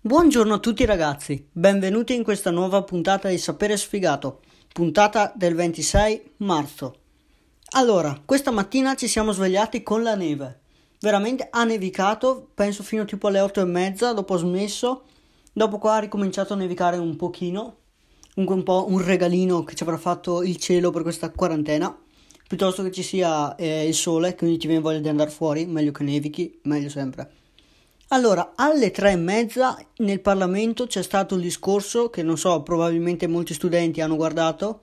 Buongiorno a tutti ragazzi, benvenuti in questa nuova puntata di Sapere Sfigato, puntata del 26 marzo. Allora, questa mattina ci siamo svegliati con la neve, veramente ha nevicato, penso fino tipo alle 8 e mezza, dopo ho smesso, dopo qua ha ricominciato a nevicare un pochino, comunque un po' un regalino che ci avrà fatto il cielo per questa quarantena, piuttosto che ci sia eh, il sole, quindi ti viene voglia di andare fuori, meglio che nevichi, meglio sempre. Allora, alle tre e mezza nel Parlamento c'è stato il discorso che non so, probabilmente molti studenti hanno guardato,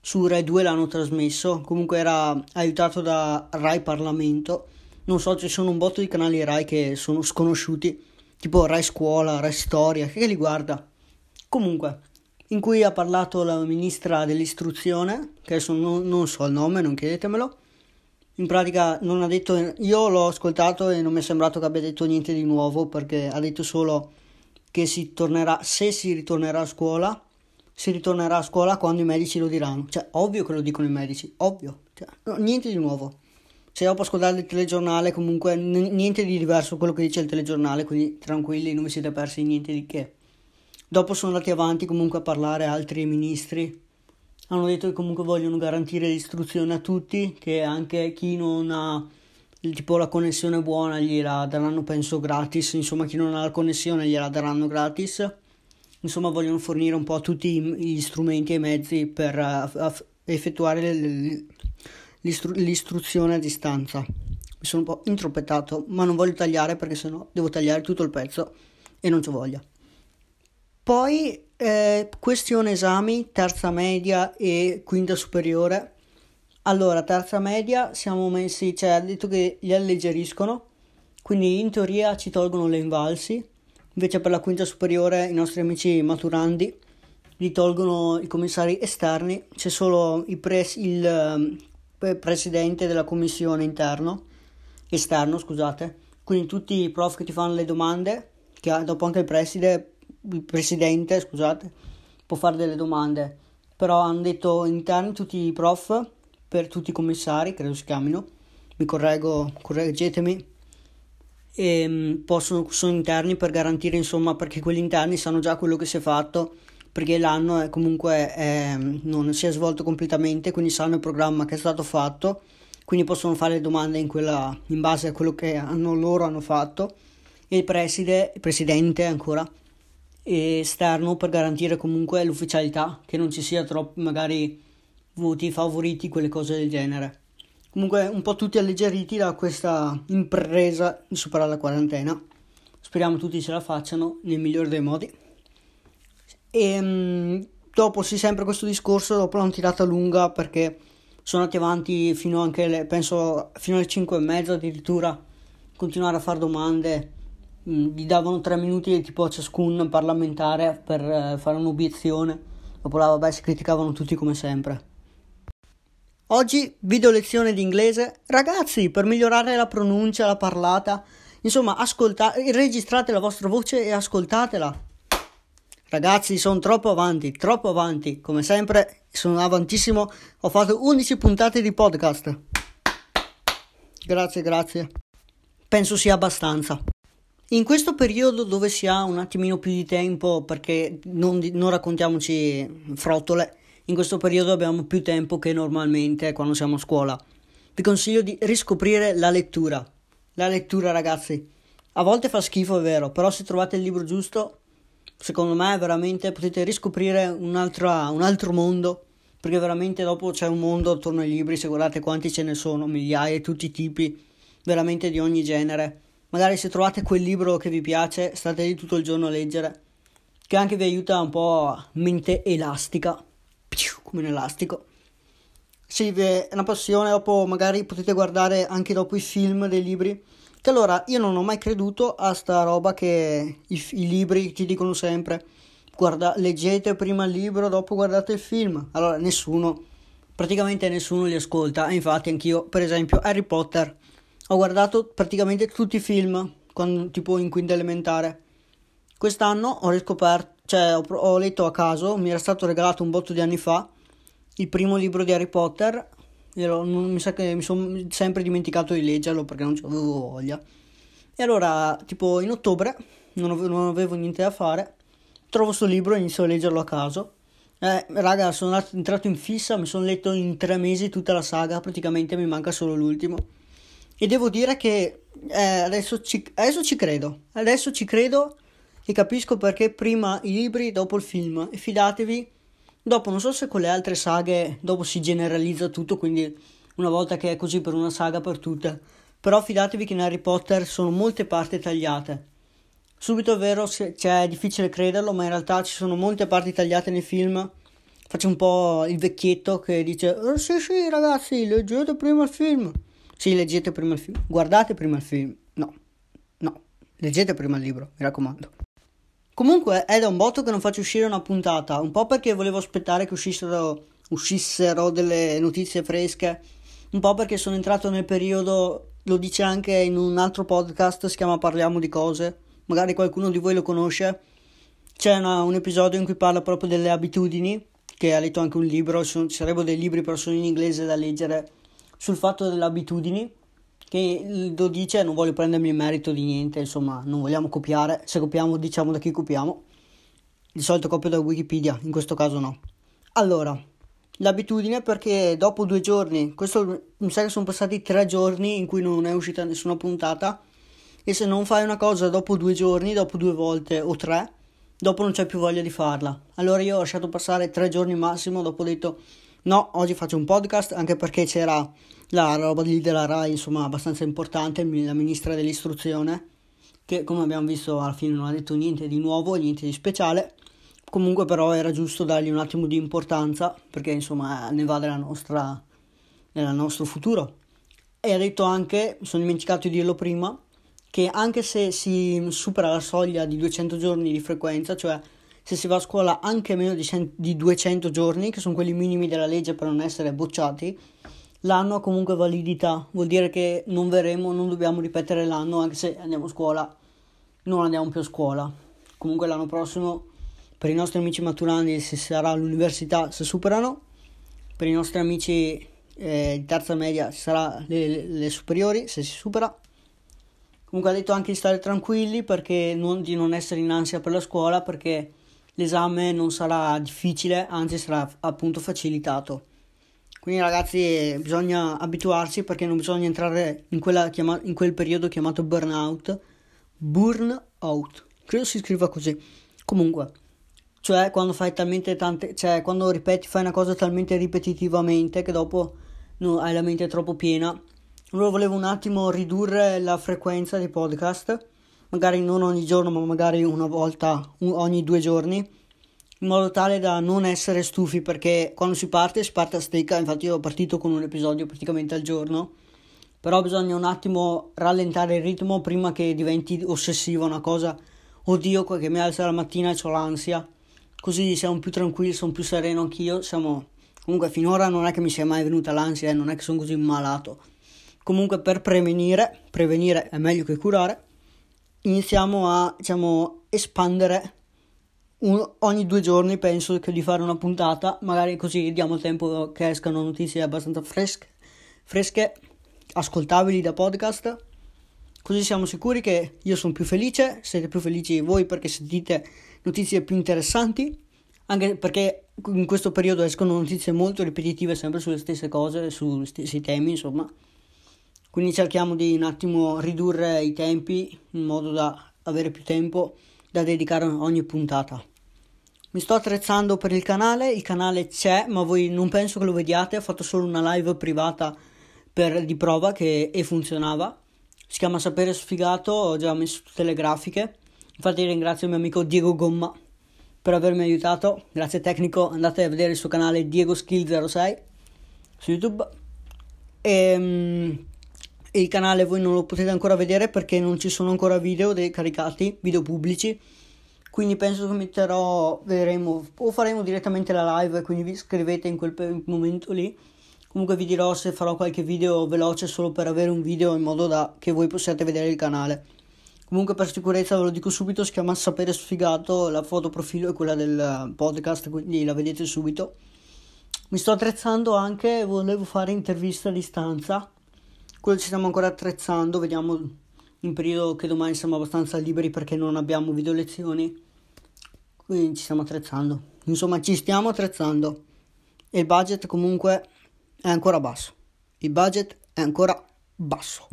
su Rai 2 l'hanno trasmesso, comunque era aiutato da Rai Parlamento, non so, ci sono un botto di canali Rai che sono sconosciuti, tipo Rai Scuola, Rai Storia, che li guarda. Comunque, in cui ha parlato la ministra dell'istruzione, che adesso non, non so il nome, non chiedetemelo, in pratica non ha detto, io l'ho ascoltato e non mi è sembrato che abbia detto niente di nuovo perché ha detto solo che si tornerà, se si ritornerà a scuola, si ritornerà a scuola quando i medici lo diranno. Cioè, ovvio che lo dicono i medici, ovvio, cioè, no, niente di nuovo. Se dopo ascoltate il telegiornale, comunque n- niente di diverso quello che dice il telegiornale, quindi tranquilli, non vi siete persi niente di che. Dopo sono andati avanti comunque a parlare altri ministri hanno detto che comunque vogliono garantire l'istruzione a tutti, che anche chi non ha tipo la connessione buona gliela daranno penso gratis, insomma chi non ha la connessione gliela daranno gratis. Insomma vogliono fornire un po' a tutti gli strumenti e i mezzi per uh, effettuare l'istru- l'istruzione a distanza. Mi sono un po' introppettato, ma non voglio tagliare perché sennò devo tagliare tutto il pezzo e non c'ho voglia. Poi eh, questione esami, terza media e quinta superiore. Allora, terza media siamo messi, cioè ha detto che li alleggeriscono, quindi in teoria ci tolgono le invalsi, invece per la quinta superiore i nostri amici maturandi li tolgono i commissari esterni, c'è solo il, pres- il eh, presidente della commissione interno, esterno scusate, quindi tutti i prof che ti fanno le domande, che dopo anche il preside il presidente, scusate, può fare delle domande, però hanno detto interni tutti i prof per tutti i commissari, credo si chiamino, mi correggo, correggetemi, e ehm, possono, sono interni per garantire insomma perché quelli interni sanno già quello che si è fatto perché l'anno è comunque è, non si è svolto completamente quindi sanno il programma che è stato fatto quindi possono fare le domande in, quella, in base a quello che hanno, loro hanno fatto. E il preside, il presidente ancora esterno per garantire comunque l'ufficialità, che non ci sia troppi magari voti favoriti, quelle cose del genere. Comunque un po' tutti alleggeriti da questa impresa di superare la quarantena. Speriamo tutti ce la facciano nel migliore dei modi. E um, dopo sì, sempre questo discorso, dopo l'hanno tirata lunga perché sono andati avanti fino anche, le, penso, fino alle 5 e mezza addirittura, continuare a fare domande gli davano tre minuti tipo a ciascun parlamentare per eh, fare un'obiezione. Dopo là, vabbè, si criticavano tutti come sempre. Oggi video lezione di inglese. Ragazzi, per migliorare la pronuncia, la parlata, insomma, ascoltate, registrate la vostra voce e ascoltatela. Ragazzi, sono troppo avanti, troppo avanti. Come sempre, sono avantissimo. Ho fatto 11 puntate di podcast. Grazie, grazie. Penso sia abbastanza. In questo periodo dove si ha un attimino più di tempo, perché non, non, raccontiamoci frottole, in questo periodo abbiamo più tempo che normalmente quando siamo a scuola. Vi consiglio di riscoprire la lettura. La lettura, ragazzi. A volte fa schifo, è vero, però se trovate il libro giusto, secondo me veramente potete riscoprire un altro, un altro mondo. Perché veramente dopo c'è un mondo attorno ai libri, se guardate quanti ce ne sono, migliaia, tutti i tipi, veramente di ogni genere Magari se trovate quel libro che vi piace, state lì tutto il giorno a leggere, che anche vi aiuta un po' mente elastica, come un elastico. Vi è una passione, dopo magari potete guardare anche dopo i film dei libri. Che allora io non ho mai creduto a sta roba che i, i libri ti dicono sempre. Guarda, leggete prima il libro, dopo guardate il film. Allora nessuno, praticamente nessuno li ascolta. E infatti anch'io, per esempio, Harry Potter ho guardato praticamente tutti i film, quando, tipo in quinta elementare. Quest'anno ho riscoperto, cioè ho, ho, letto a caso, mi era stato regalato un botto di anni fa, il primo libro di Harry Potter. Ero, non, mi sa che mi sono sempre dimenticato di leggerlo perché non avevo voglia. E allora, tipo in ottobre, non avevo, non avevo niente da fare, trovo questo libro e inizio a leggerlo a caso. Eh, raga, sono entrato in fissa, mi sono letto in tre mesi tutta la saga, praticamente mi manca solo l'ultimo. E devo dire che eh, adesso, ci, adesso ci credo, adesso ci credo e capisco perché prima i libri, dopo il film. E fidatevi, dopo non so se con le altre saghe, dopo si generalizza tutto, quindi una volta che è così per una saga per tutte. Però fidatevi che in Harry Potter sono molte parti tagliate. Subito è vero, cioè, è difficile crederlo, ma in realtà ci sono molte parti tagliate nei film. Faccio un po' il vecchietto che dice: oh, Sì, sì, ragazzi, leggete prima il film. Sì, leggete prima il film. Guardate prima il film. No, no, leggete prima il libro, mi raccomando. Comunque è da un botto che non faccio uscire una puntata, un po' perché volevo aspettare che uscissero, uscissero delle notizie fresche, un po' perché sono entrato nel periodo, lo dice anche in un altro podcast, si chiama Parliamo di cose magari qualcuno di voi lo conosce. C'è una, un episodio in cui parla proprio delle abitudini, che ha letto anche un libro, ci sarebbero dei libri però sono in inglese da leggere, sul fatto delle abitudini, che lo dice, non voglio prendermi merito di niente, insomma, non vogliamo copiare, se copiamo diciamo da chi copiamo. Di solito copio da Wikipedia, in questo caso no. Allora, l'abitudine perché dopo due giorni, questo mi sa che sono passati tre giorni in cui non è uscita nessuna puntata, e se non fai una cosa dopo due giorni, dopo due volte o tre, dopo non c'è più voglia di farla. Allora io ho lasciato passare tre giorni massimo, dopo ho detto no, oggi faccio un podcast, anche perché c'era la roba lì della RAI, insomma, abbastanza importante, la ministra dell'istruzione, che come abbiamo visto alla fine non ha detto niente di nuovo, niente di speciale. Comunque però era giusto dargli un attimo di importanza, perché insomma ne va della nostra, del nostro futuro. E ha detto anche, mi sono dimenticato di dirlo prima, che anche se si supera la soglia di 200 giorni di frequenza, cioè se si va a scuola anche meno di, 100, di 200 giorni, che sono quelli minimi della legge per non essere bocciati, l'anno ha comunque validità, vuol dire che non verremo, non dobbiamo ripetere l'anno anche se andiamo a scuola, non andiamo più a scuola. Comunque l'anno prossimo per i nostri amici maturandi se sarà all'università se superano, per i nostri amici eh, di terza media ci sarà le, le, le superiori se si supera. Comunque ha detto anche di stare tranquilli perché non, di non essere in ansia per la scuola perché l'esame non sarà difficile, anzi sarà appunto facilitato. Quindi ragazzi bisogna abituarsi perché non bisogna entrare in, chiama- in quel periodo chiamato burnout. Burnout, credo si scriva così. Comunque, cioè quando fai talmente tante, cioè quando ripeti, fai una cosa talmente ripetitivamente che dopo no, hai la mente troppo piena allora volevo un attimo ridurre la frequenza dei podcast, magari non ogni giorno, ma magari una volta ogni due giorni, in modo tale da non essere stufi, perché quando si parte si parte a stecca, infatti io ho partito con un episodio praticamente al giorno, però bisogna un attimo rallentare il ritmo prima che diventi ossessiva una cosa, oddio che mi alza la mattina e ho l'ansia, così siamo più tranquilli, sono più sereno anch'io, siamo... Comunque finora non è che mi sia mai venuta l'ansia, eh, non è che sono così malato. Comunque per prevenire, prevenire è meglio che curare, iniziamo a diciamo, espandere un, ogni due giorni penso che di fare una puntata, magari così diamo tempo che escano notizie abbastanza fresche, fresche ascoltabili da podcast. Così siamo sicuri che io sono più felice, siete più felici voi perché sentite notizie più interessanti, anche perché in questo periodo escono notizie molto ripetitive sempre sulle stesse cose, sugli stessi temi, insomma. Quindi cerchiamo di un attimo ridurre i tempi in modo da avere più tempo da dedicare a ogni puntata. Mi sto attrezzando per il canale, il canale c'è, ma voi non penso che lo vediate, ho fatto solo una live privata per, di prova che e funzionava. Si chiama Sapere Sfigato, ho già messo tutte le grafiche. Infatti ringrazio il mio amico Diego Gomma per avermi aiutato. Grazie tecnico, andate a vedere il suo canale Diego Skill 06 su YouTube. E, ehm, e il canale voi non lo potete ancora vedere perché non ci sono ancora video caricati, video pubblici. Quindi penso che metterò, vedremo, o faremo direttamente la live, quindi vi iscrivete in quel momento lì. Comunque vi dirò se farò qualche video veloce solo per avere un video in modo da che voi possiate vedere il canale. Comunque per sicurezza ve lo dico subito, si chiama Sapere Sfigato, la foto profilo è quella del podcast, quindi la vedete subito. Mi sto attrezzando anche, volevo fare intervista a distanza quello ci stiamo ancora attrezzando, vediamo in periodo che domani siamo abbastanza liberi perché non abbiamo video lezioni. Quindi ci stiamo attrezzando. Insomma, ci stiamo attrezzando. E il budget comunque è ancora basso. Il budget è ancora basso.